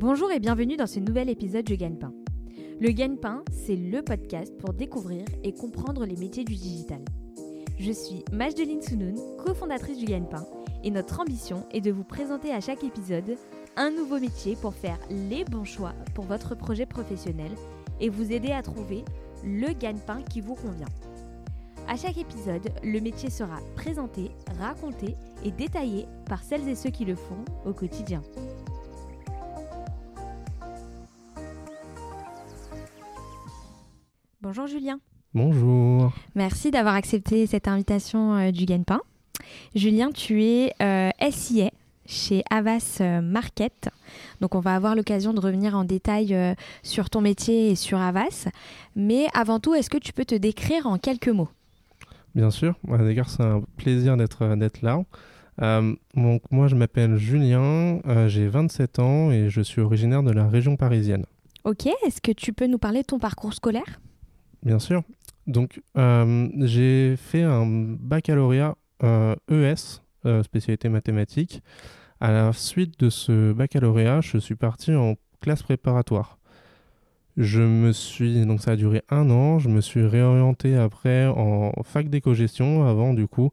Bonjour et bienvenue dans ce nouvel épisode du Gagne-Pain. Le Gagne-Pain, c'est le podcast pour découvrir et comprendre les métiers du digital. Je suis Majdeline Sounoun, cofondatrice du Gagne-Pain, et notre ambition est de vous présenter à chaque épisode un nouveau métier pour faire les bons choix pour votre projet professionnel et vous aider à trouver le gagne-pain qui vous convient. À chaque épisode, le métier sera présenté, raconté et détaillé par celles et ceux qui le font au quotidien. Bonjour Julien. Bonjour. Merci d'avoir accepté cette invitation euh, du Gagne-Pain. Julien, tu es euh, SIA chez Avas euh, Market. Donc on va avoir l'occasion de revenir en détail euh, sur ton métier et sur Avas. Mais avant tout, est-ce que tu peux te décrire en quelques mots? Bien sûr, d'ailleurs c'est un plaisir d'être là. Euh, donc, moi je m'appelle Julien, euh, j'ai 27 ans et je suis originaire de la région parisienne. Ok, est-ce que tu peux nous parler de ton parcours scolaire? Bien sûr. Donc euh, j'ai fait un baccalauréat ES, spécialité mathématiques. À la suite de ce baccalauréat, je suis parti en classe préparatoire. Je me suis, donc ça a duré un an, je me suis réorienté après en fac d'éco-gestion avant du coup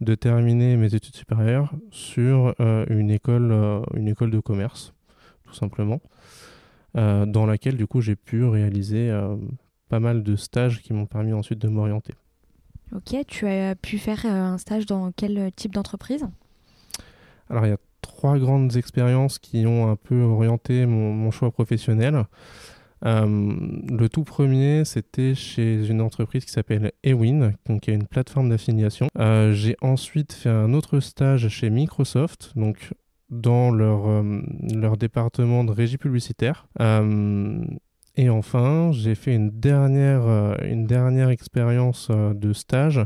de terminer mes études supérieures sur euh, une, école, euh, une école de commerce, tout simplement, euh, dans laquelle du coup j'ai pu réaliser euh, pas mal de stages qui m'ont permis ensuite de m'orienter. Ok, tu as pu faire euh, un stage dans quel type d'entreprise? Alors il y a trois grandes expériences qui ont un peu orienté mon, mon choix professionnel. Euh, le tout premier, c'était chez une entreprise qui s'appelle Ewin, donc qui est une plateforme d'affiliation. Euh, j'ai ensuite fait un autre stage chez Microsoft, donc dans leur, euh, leur département de régie publicitaire. Et enfin, j'ai fait une dernière, euh, une dernière expérience euh, de stage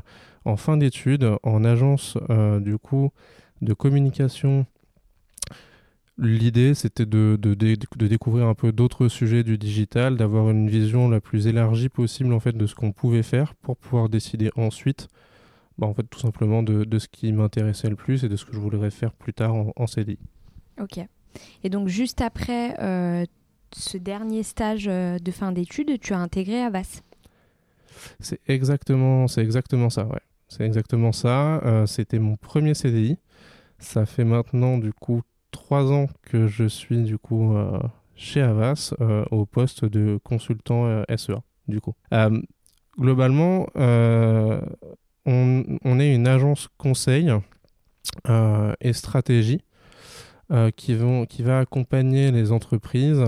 en fin d'études en agence euh, du coup de communication L'idée, c'était de, de, de, découvrir un peu d'autres sujets du digital, d'avoir une vision la plus élargie possible en fait de ce qu'on pouvait faire pour pouvoir décider ensuite, bah, en fait, tout simplement de, ce qui m'intéressait le plus et de ce que je voudrais faire plus tard en, CDI. Ok. Et donc juste après ce dernier stage euh, de fin d'études, tu as intégré Avas. C'est exactement, c'est exactement ça, ouais. C'est exactement ça. Euh, C'était mon premier CDI. Ça fait maintenant du coup trois ans que je suis du coup euh, chez Avas au poste de consultant SEA du coup. Globalement, on, est une agence conseil et stratégie euh, qui, vont, qui va accompagner les entreprises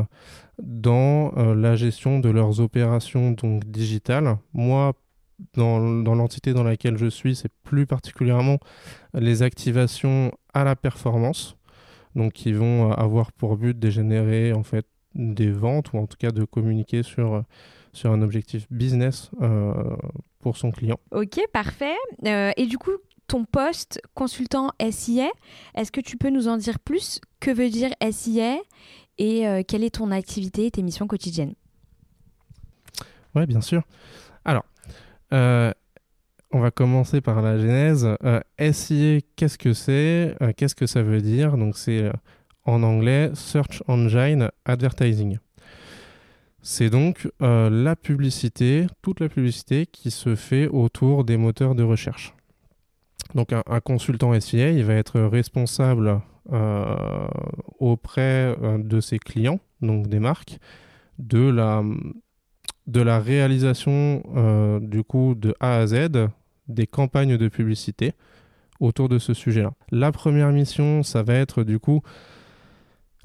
dans euh, la gestion de leurs opérations donc digitales. Moi, dans, dans l'entité dans laquelle je suis, c'est plus particulièrement les activations à la performance donc qui vont avoir pour but de générer en fait des ventes ou en tout cas de communiquer sur, sur un objectif business euh, pour son client. Ok, parfait. Euh, et du coup, ton poste consultant SIA, est-ce que tu peux nous en dire plus? Que veut dire SIA et euh, quelle est ton activité et tes missions quotidiennes? Oui, bien sûr. Alors, euh, on va commencer par la genèse. Euh, SIA, qu'est-ce que c'est? Euh, Qu'est-ce que ça veut dire? Donc, c'est en anglais Search Engine Advertising. C'est donc la publicité, toute la publicité qui se fait autour des moteurs de recherche. Donc, un, consultant SIA, il va être responsable euh, auprès euh, de ses clients, donc des marques, de la, réalisation euh, du coup de A à Z des campagnes de publicité autour de ce sujet-là. La première mission, ça va être du coup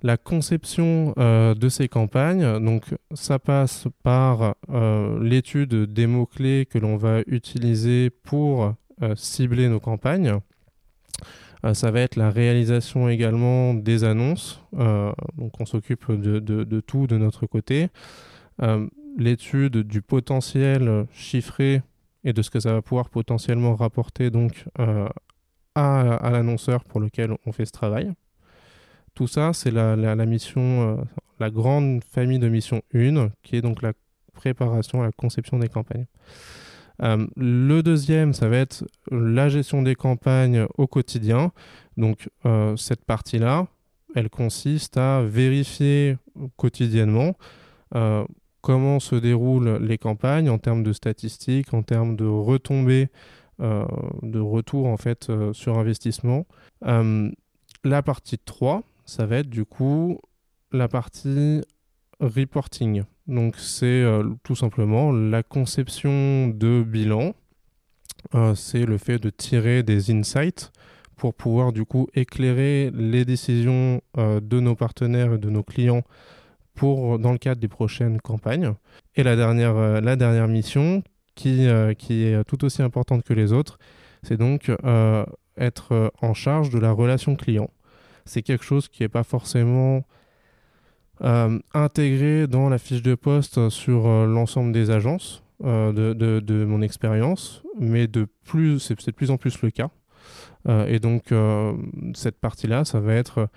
la conception de ces campagnes. Donc ça passe par l'étude des mots-clés que l'on va utiliser pour cibler nos campagnes. Euh, ça va être la réalisation également des annonces. Euh, donc on s'occupe de, tout de notre côté. Euh, l'étude du potentiel chiffré et de ce que ça va pouvoir potentiellement rapporter donc euh, à, l'annonceur pour lequel on fait ce travail. Tout ça, c'est la, la, mission, euh, la grande famille de mission 1, qui est donc la préparation, la conception des campagnes. Euh, le deuxième, ça va être la gestion des campagnes au quotidien. Donc euh, cette partie-là, elle consiste à vérifier quotidiennement comment se déroulent les campagnes en termes de statistiques, en termes de retombées, de retour en fait sur investissement. la partie 3, ça va être du coup la partie reporting. Donc c'est tout simplement la conception de bilan euh, c'est le fait de tirer des insights pour pouvoir du coup éclairer les décisions euh, de nos partenaires et de nos clients pour dans le cadre des prochaines campagnes. Et la dernière, euh, la dernière mission, qui, qui est tout aussi importante que les autres, c'est donc être en charge de la relation client. C'est quelque chose qui n'est pas forcément intégré dans la fiche de poste sur l'ensemble des agences. Euh, de, de, mon expérience, mais de plus, c'est de plus en plus le cas. Euh, et donc, euh, cette partie-là, ça va être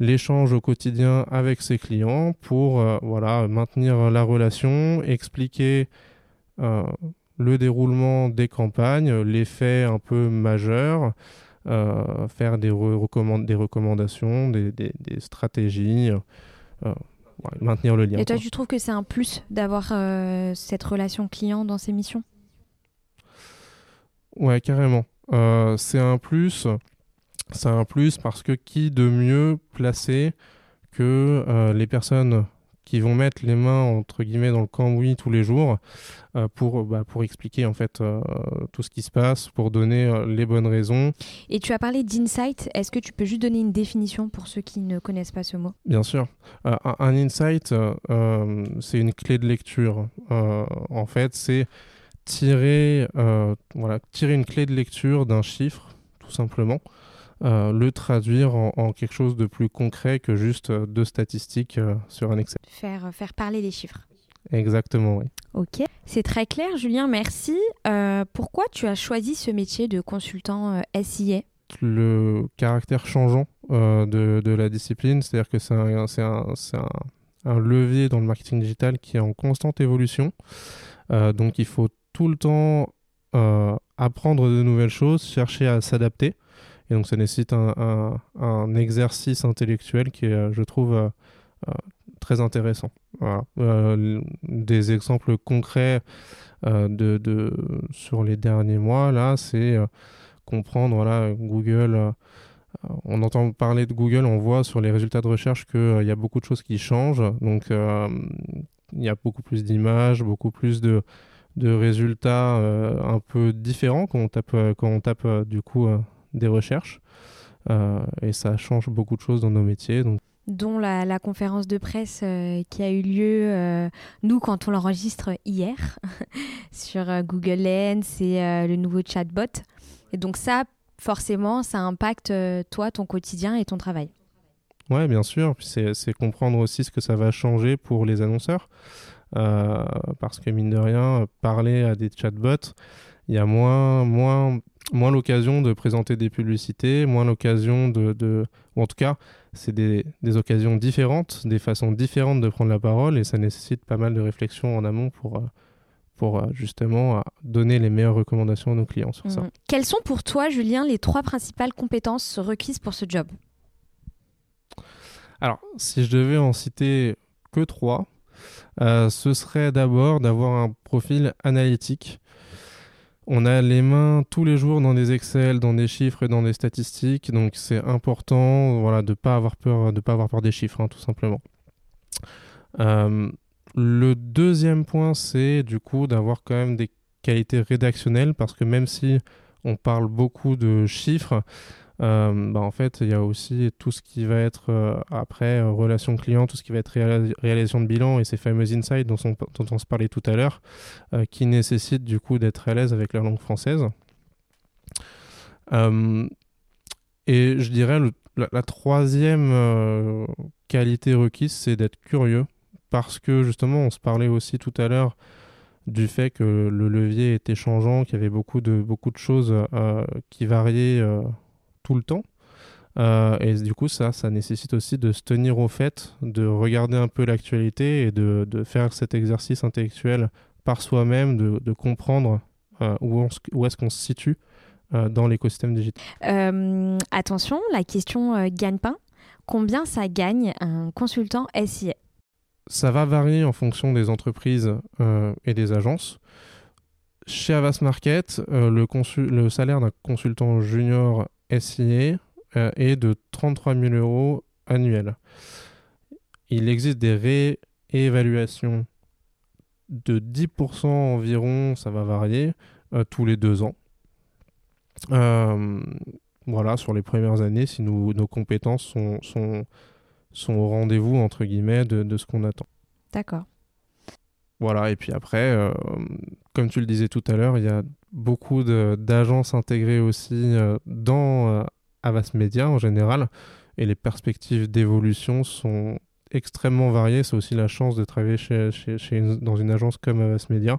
l'échange au quotidien avec ses clients pour voilà, maintenir la relation, expliquer le déroulement des campagnes, les faits un peu majeurs, faire des, des recommandations, des, des, des stratégies maintenir le lien. Et toi, tu trouves que c'est un plus d'avoir euh, cette relation client dans ces missions? Ouais, carrément. Euh, c'est un plus. C'est un plus parce que qui de mieux placé que euh, les personnes qui vont mettre les mains entre guillemets dans le cambouis tous les jours euh, pour, bah, pour expliquer en fait euh, tout ce qui se passe, pour donner euh, les bonnes raisons. Et tu as parlé d'insight, est-ce que tu peux juste donner une définition pour ceux qui ne connaissent pas ce mot? Bien sûr. Un, un, insight, c'est une clé de lecture. en fait, c'est tirer, voilà, tirer une clé de lecture d'un chiffre, tout simplement. Euh, le traduire en, quelque chose de plus concret que juste euh, deux statistiques euh, sur un Excel. Faire, faire parler les chiffres. Exactement, oui. Ok, c'est très clair, Julien, merci. pourquoi tu as choisi ce métier de consultant SIA Le caractère changeant de, de, la discipline, c'est-à-dire que c'est un, un, un, levier dans le marketing digital qui est en constante évolution. donc il faut tout le temps apprendre de nouvelles choses, chercher à s'adapter. Et donc ça nécessite un, exercice intellectuel qui est, euh, je trouve, euh, euh, très intéressant. des exemples concrets de, sur les derniers mois, là, c'est comprendre, voilà, Google on entend parler de Google, on voit sur les résultats de recherche qu'il y a beaucoup de choses qui changent. Donc, il y a beaucoup plus d'images, beaucoup plus de, de résultats un peu différents quand on tape, quand on tape du coup des recherches. Euh, et ça change beaucoup de choses dans nos métiers. Donc dont la, conférence de presse euh, qui a eu lieu, euh, nous, quand on l'enregistre hier, sur Google Lens et le nouveau chatbot. Et donc ça, forcément, ça impacte toi, ton quotidien et ton travail. Ouais, bien sûr. C'est comprendre aussi ce que ça va changer pour les annonceurs. parce que mine de rien, parler à des chatbots, il y a moins, moins moins l'occasion de présenter des publicités, moins l'occasion de, Ou en tout cas, c'est des, occasions différentes, des façons différentes de prendre la parole et ça nécessite pas mal de réflexion en amont pour, euh, pour euh, justement euh, donner les meilleures recommandations à nos clients sur ça. Mmh. Quelles sont pour toi, Julien, les trois principales compétences requises pour ce job? Alors, si je devais en citer que trois, ce serait d'abord d'avoir un profil analytique on a les mains tous les jours dans des Excel, dans des chiffres et dans des statistiques, donc c'est important voilà, de ne pas avoir peur, pas avoir peur des chiffres, hein, tout simplement. Euh, le deuxième point, c'est du coup d'avoir quand même des qualités rédactionnelles, parce que même si on parle beaucoup de chiffres, bah, en fait, il y a aussi tout ce qui va être euh, après euh, relation client, tout ce qui va être réalisation de bilan et ces fameux insights dont on, se parlait tout à l'heure, qui nécessitent du coup d'être à l'aise avec la langue française. et je dirais la, la, troisième qualité requise, c'est d'être curieux, parce que justement, on se parlait aussi tout à l'heure du fait que le levier était changeant, qu'il y avait beaucoup de, beaucoup de choses qui variaient tout le temps. Euh, et du coup, ça, ça nécessite aussi de se tenir au fait, de regarder un peu l'actualité et de, de, faire cet exercice intellectuel par soi-même, de, de, comprendre euh, où, où est-ce qu'on se situe euh, dans l'écosystème digital. attention, la question gagne-pain. Combien ça gagne un consultant SIA Ça va varier en fonction des entreprises et des agences. Chez Avas Market, euh, le, le, salaire d'un consultant junior SIA est de 33 000 euros annuels. Il existe des réévaluations de 10% environ, ça va varier, tous les deux ans. Euh, voilà, sur les premières années, si nos compétences sont, sont, sont au rendez-vous, entre guillemets, de, de ce qu'on attend. D'accord. Voilà, et puis après, euh, comme tu le disais tout à l'heure, il y a beaucoup d'agences intégrées aussi euh, dans Avas Media en général, et les perspectives d'évolution sont extrêmement variées. C'est aussi la chance de travailler chez, chez, dans une agence comme Avas Media.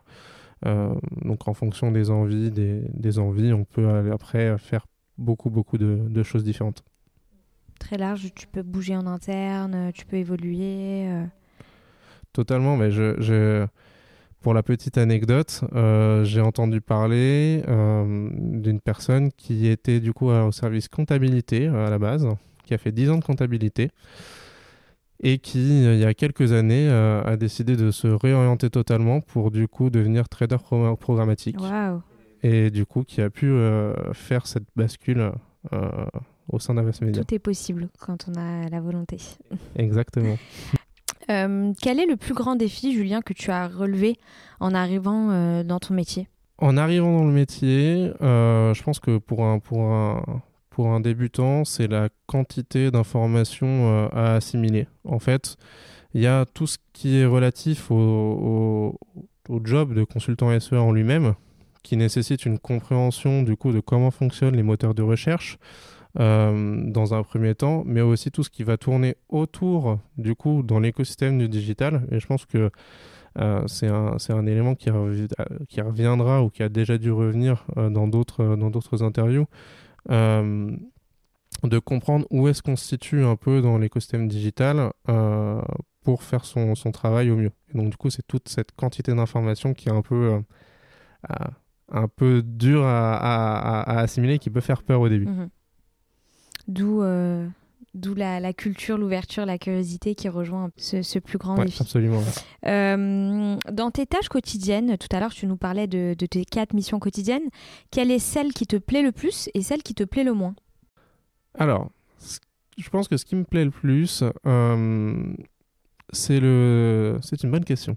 Euh, donc en fonction des envies, des, envies, on peut après faire beaucoup, beaucoup de, choses différentes. Très large, tu peux bouger en interne, tu peux évoluer. Euh. Totalement, mais je, pour la petite anecdote, euh, j'ai entendu parler d'une personne qui était du coup au service comptabilité à la base, qui a fait 10 ans de comptabilité et qui, euh, il y a quelques années, euh, a décidé de se réorienter totalement pour du coup devenir trader programmatique. Et du coup, qui a pu euh, faire cette bascule au sein d'Avas Media. Tout est possible quand on a la volonté. Exactement. quel est le plus grand défi, Julien, que tu as relevé en arrivant dans ton métier? En arrivant dans le métier, je pense que pour un, pour un, pour un débutant, c'est la quantité d'informations euh, à assimiler. En fait, il y a tout ce qui est relatif au, job de consultant SEA en lui-même, qui nécessite une compréhension du coup de comment fonctionnent les moteurs de recherche euh, dans un premier temps, mais aussi tout ce qui va tourner autour du coup dans l'écosystème du digital. Et je pense que euh, c'est un, un, élément qui, qui, reviendra ou qui a déjà dû revenir dans d'autres interviews. Euh, de comprendre où est-ce qu'on se situe un peu dans l'écosystème digital euh, pour faire son, son, travail au mieux. Et donc du coup, c'est toute cette quantité d'informations qui est un peu, euh, un peu dur à, à, assimiler, qui peut faire peur au début. Mhm. D'où D'où la, la, culture, l'ouverture, la curiosité qui rejoint ce, ce plus grand défi. Absolument. Euh, dans tes tâches quotidiennes, tout à l'heure tu nous parlais de, de, tes quatre missions quotidiennes, quelle est celle qui te plaît le plus et celle qui te plaît le moins? Alors, je pense que ce qui me plaît le plus, euh, c'est le, c'est une bonne question.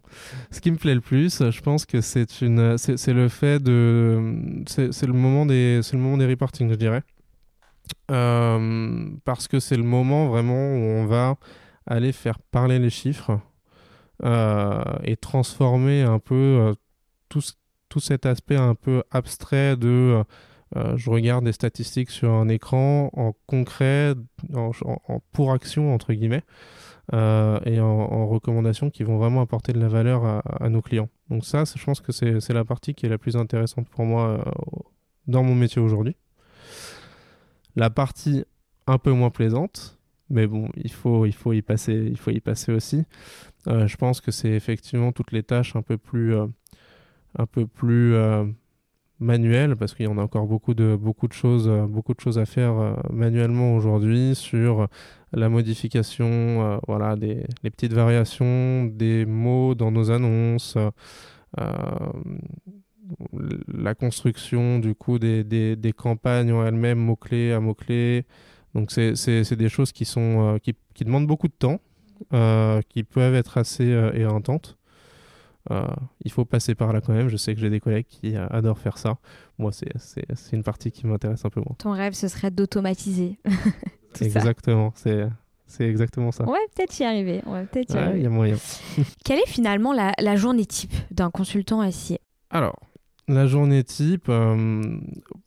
Ce qui me plaît le plus, je pense que c'est une, c'est le fait de, c'est le moment des, c'est le moment des reporting, je dirais. Euh, parce que c'est le moment vraiment où on va aller faire parler les chiffres euh, et transformer un peu euh, tout, tout, cet aspect un peu abstrait de je regarde des statistiques sur un écran en concret, en, pour action entre guillemets, et en, recommandations qui vont vraiment apporter de la valeur à, à nos clients. Donc ça, je pense que c'est la partie qui est la plus intéressante pour moi dans mon métier aujourd'hui. La partie un peu moins plaisante, mais bon, il faut, y, passer, aussi. Euh, je pense que c'est effectivement toutes les tâches un peu plus, euh, euh, manuelles, parce qu'il y en a encore beaucoup de, choses, à faire manuellement aujourd'hui sur la modification, voilà, les petites variations des mots dans nos annonces la construction du coup des, des, des campagnes en elles-mêmes, mots-clés à mots-clés. Donc c'est des choses qui, sont, euh, qui, qui, demandent beaucoup de temps, euh, qui peuvent être assez euh, éreintantes. il faut passer par là quand même. Je sais que j'ai des collègues qui adorent faire ça. Moi, c'est une partie qui m'intéresse un peu moins. Ton rêve, ce serait d'automatiser. exactement. C'est c'est exactement ça. On va peut-être y arriver. On va peut-être y arriver. Il y a moyen. Quelle est finalement la, la journée type d'un consultant SIA Alors, la journée type, euh,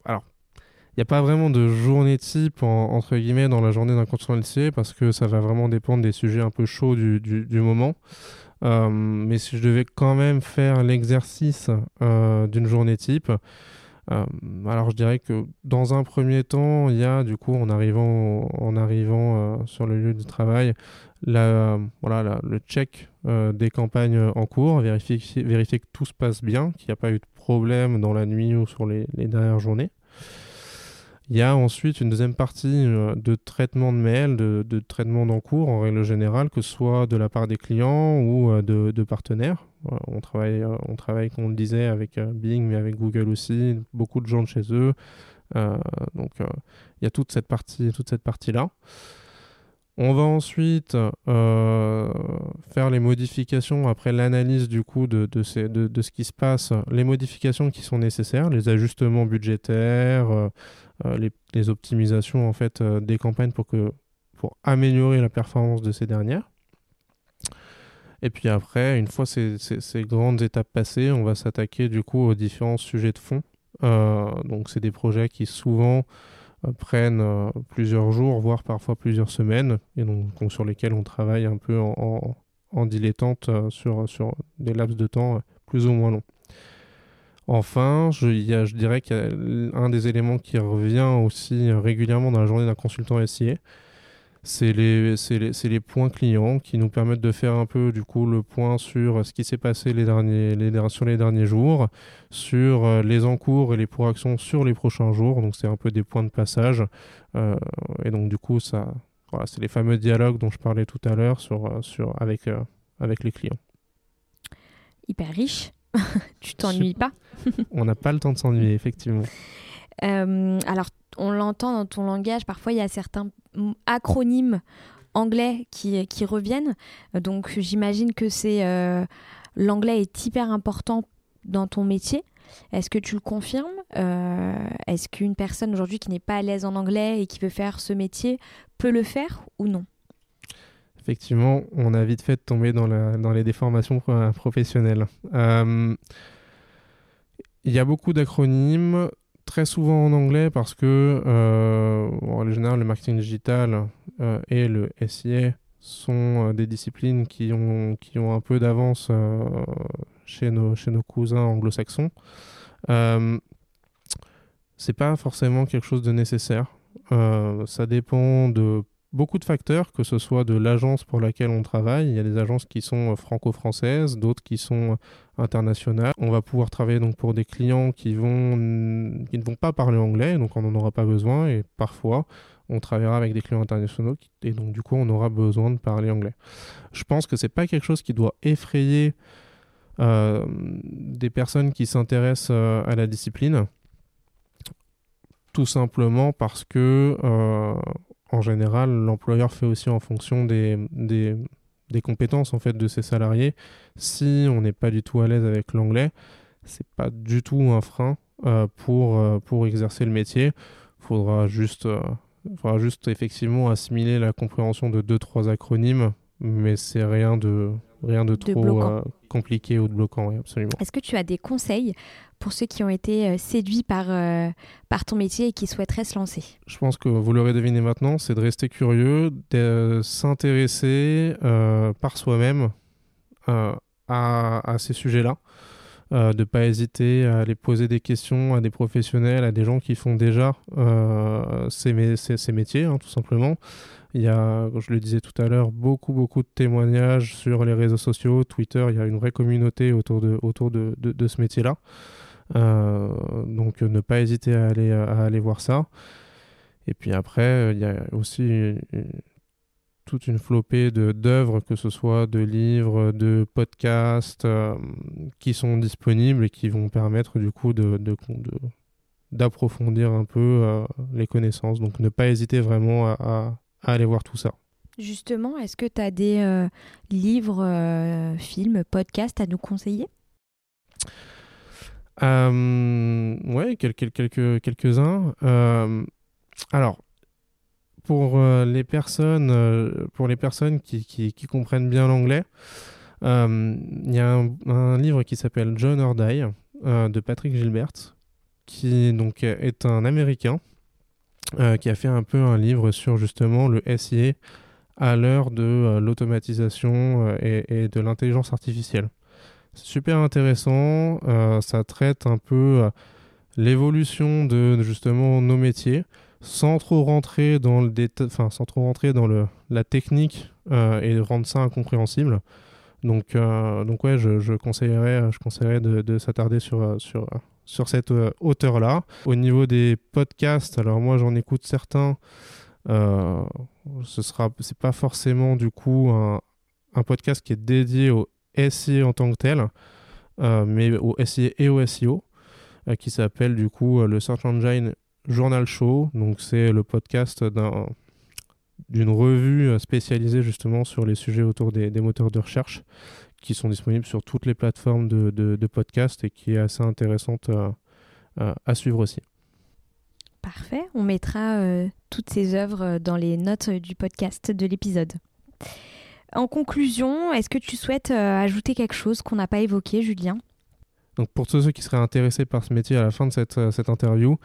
alors, il n'y a pas vraiment de journée type, entre guillemets, dans la journée d'un consultant LCA, parce que ça va vraiment dépendre des sujets un peu chauds du, du, moment. Euh, mais si je devais quand même faire l'exercice euh, d'une journée type, alors je dirais que dans un premier temps, il y a du coup en arrivant, en arrivant sur le lieu de travail, voilà, le check euh, des campagnes en cours, vérifier, vérifier que tout se passe bien, qu'il n'y a pas eu de problème dans la nuit ou sur les, dernières journées. Il y a ensuite une deuxième partie de traitement de mail, de, traitement d'encours en règle générale, que ce soit de la part des clients ou de, de partenaires. On travaille, on travaille, comme on le disait, avec Bing, mais avec Google aussi, beaucoup de gens de chez eux. donc il y a toute cette partie, toute cette partie-là. On va ensuite euh, faire les modifications après l'analyse du coup de, ce qui se passe, les modifications qui sont nécessaires, les ajustements budgétaires, euh, euh, les, optimisations en fait des campagnes pour, améliorer la performance de ces dernières. Et puis après, une fois ces, ces grandes étapes passées, on va s'attaquer du coup aux différents sujets de fond. donc c'est des projets qui souvent prennent euh, plusieurs jours, voire parfois plusieurs semaines, et donc, sur lesquels on travaille un peu en, dilettante euh, sur, sur des laps de temps plus ou moins longs. Enfin, je, je dirais y a un des éléments qui revient aussi régulièrement dans la journée d'un consultant SIA, c'est les, les, les, points clients qui nous permettent de faire un peu du coup le point sur ce qui s'est passé les derniers, les, sur les derniers jours, sur euh, les encours et les pour actions sur les prochains jours. Donc c'est un peu des points de passage. Euh, et donc du coup, ça, voilà, c'est les fameux dialogues dont je parlais tout à l'heure sur, euh, sur, avec, avec les clients. Hyper riche. tu t'ennuies pas? On n'a pas le temps de s'ennuyer, effectivement. Alors, on l'entend dans ton langage, parfois il y a certains acronymes anglais qui, reviennent. Donc j'imagine que c'est euh, l'anglais est hyper important dans ton métier. Est-ce que tu le confirmes euh, Est-ce qu'une personne aujourd'hui qui n'est pas à l'aise en anglais et qui veut faire ce métier peut le faire ou non? Effectivement, on a vite fait de tomber dans, les déformations professionnelles. Euh, il y a beaucoup d'acronymes très souvent en anglais parce que, euh, en général, le marketing digital euh, et le SIA sont euh, des disciplines qui ont, qui ont un peu d'avance chez, nos, chez nos cousins anglo-saxons. c'est pas forcément quelque chose de nécessaire. ça dépend de beaucoup de facteurs, que ce soit de l'agence pour laquelle on travaille. Il y a des agences qui sont euh, franco-françaises, d'autres qui sont euh, internationales. On va pouvoir travailler donc pour des clients qui, vont, qui ne vont pas parler anglais, donc on n'en aura pas besoin. Et parfois, on travaillera avec des clients internationaux et donc du coup, on aura besoin de parler anglais. Je pense que c'est pas quelque chose qui doit effrayer euh, des personnes qui s'intéressent à la discipline tout simplement parce que en général, l'employeur fait aussi en fonction des, des, des, compétences en fait de ses salariés. Si on n'est pas du tout à l'aise avec l'anglais, c'est pas du tout un frein euh, pour, euh, pour exercer le métier. Faudra juste, euh, faudra juste effectivement assimiler la compréhension de deux trois acronymes, mais c'est rien de rien de, trop compliqué ou de bloquant, absolument. Est-ce que tu as des conseils pour ceux qui ont été euh, séduits par, euh, par ton métier et qui souhaiteraient se lancer Je pense que vous l'aurez deviné maintenant, c'est de rester curieux, de s'intéresser euh, par soi-même à, à, ces sujets-là. de ne pas hésiter à aller poser des questions à des professionnels, à des gens qui font déjà ces, ces, métiers, hein, tout simplement. Il y a, je le disais tout à l'heure, beaucoup, beaucoup de témoignages sur les réseaux sociaux, Twitter. Il y a une vraie communauté autour de, autour de, de ce métier-là. Euh, donc ne pas hésiter à aller, voir ça. Et puis après, il y a aussi toute une flopée d'œuvres, que ce soit de livres, de podcasts, euh, qui sont disponibles et qui vont permettre du coup d'approfondir un peu euh, les connaissances. Donc ne pas hésiter vraiment à, aller voir tout ça. Justement, est-ce que tu as des livres, films, podcasts à nous conseiller? Euh, ouais, quelques, quelques, quelques-uns. Euh, alors, pour euh, les personnes, euh, pour les personnes qui, comprennent bien l'anglais, il y a un, livre qui s'appelle John or de Patrick Gilbert, qui donc est un Américain qui a fait un peu un livre sur justement le SIA à l'heure de l'automatisation et, de l'intelligence artificielle super intéressant. Euh, ça traite un peu euh, l'évolution de justement nos métiers sans trop rentrer dans le enfin sans trop rentrer dans le, la technique euh, et rendre ça incompréhensible. Donc, donc ouais, je, conseillerais, je conseillerais de, de s'attarder sur, cette hauteur-là. Au niveau des podcasts, alors moi j'en écoute certains. ce sera, c'est pas forcément du coup un, podcast qui est dédié au SEO en tant que tel, mais au SEO et au SEO, qui s'appelle du coup le Search Engine Journal Show. Donc c'est le podcast d'un d'une revue spécialisée justement sur les sujets autour des, moteurs de recherche qui sont disponibles sur toutes les plateformes de, podcast et qui est assez intéressante euh, euh, à, suivre aussi. Parfait, on mettra euh, toutes ces œuvres dans les notes du podcast de l'épisode. En conclusion, est-ce que tu souhaites ajouter quelque chose qu'on n'a pas évoqué, Julien? Donc pour tous ceux qui seraient intéressés par ce métier à la fin de cette, euh, cette interview,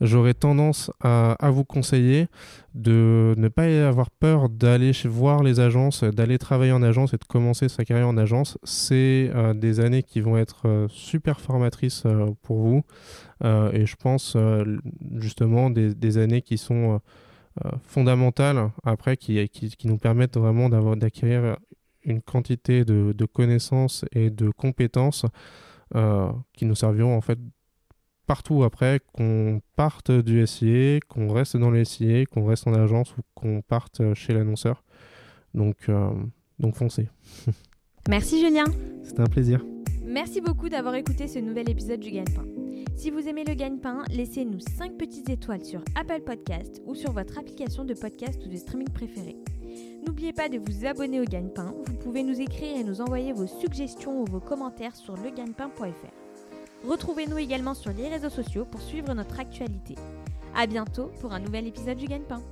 j'aurais tendance à, vous conseiller de ne pas avoir peur d'aller voir les agences, d'aller travailler en agence et de commencer sa carrière en agence. C'est euh, des années qui vont être euh, super formatrices pour vous et je pense justement des, années qui sont fondamentales après, qui, qui, nous permettent vraiment d'acquérir une quantité de, de connaissances et de compétences euh, qui nous serviront en fait partout après, qu'on parte du SIA, qu'on reste dans le SIA, qu'on reste en agence ou qu'on parte chez l'annonceur. Donc, euh, donc foncez. Merci Julien. C'était un plaisir. Merci beaucoup d'avoir écouté ce nouvel épisode du Gagne-Pain. Si vous aimez le Gagne-Pain, laissez-nous 5 petites étoiles sur Apple Podcast ou sur votre application de podcast ou de streaming préférée. N'oubliez pas de vous abonner au Gagne-Pain. Vous pouvez nous écrire et nous envoyer vos suggestions ou vos commentaires sur legagnepain.fr. Retrouvez-nous également sur les réseaux sociaux pour suivre notre actualité. A bientôt pour un nouvel épisode du Gagne-Pain.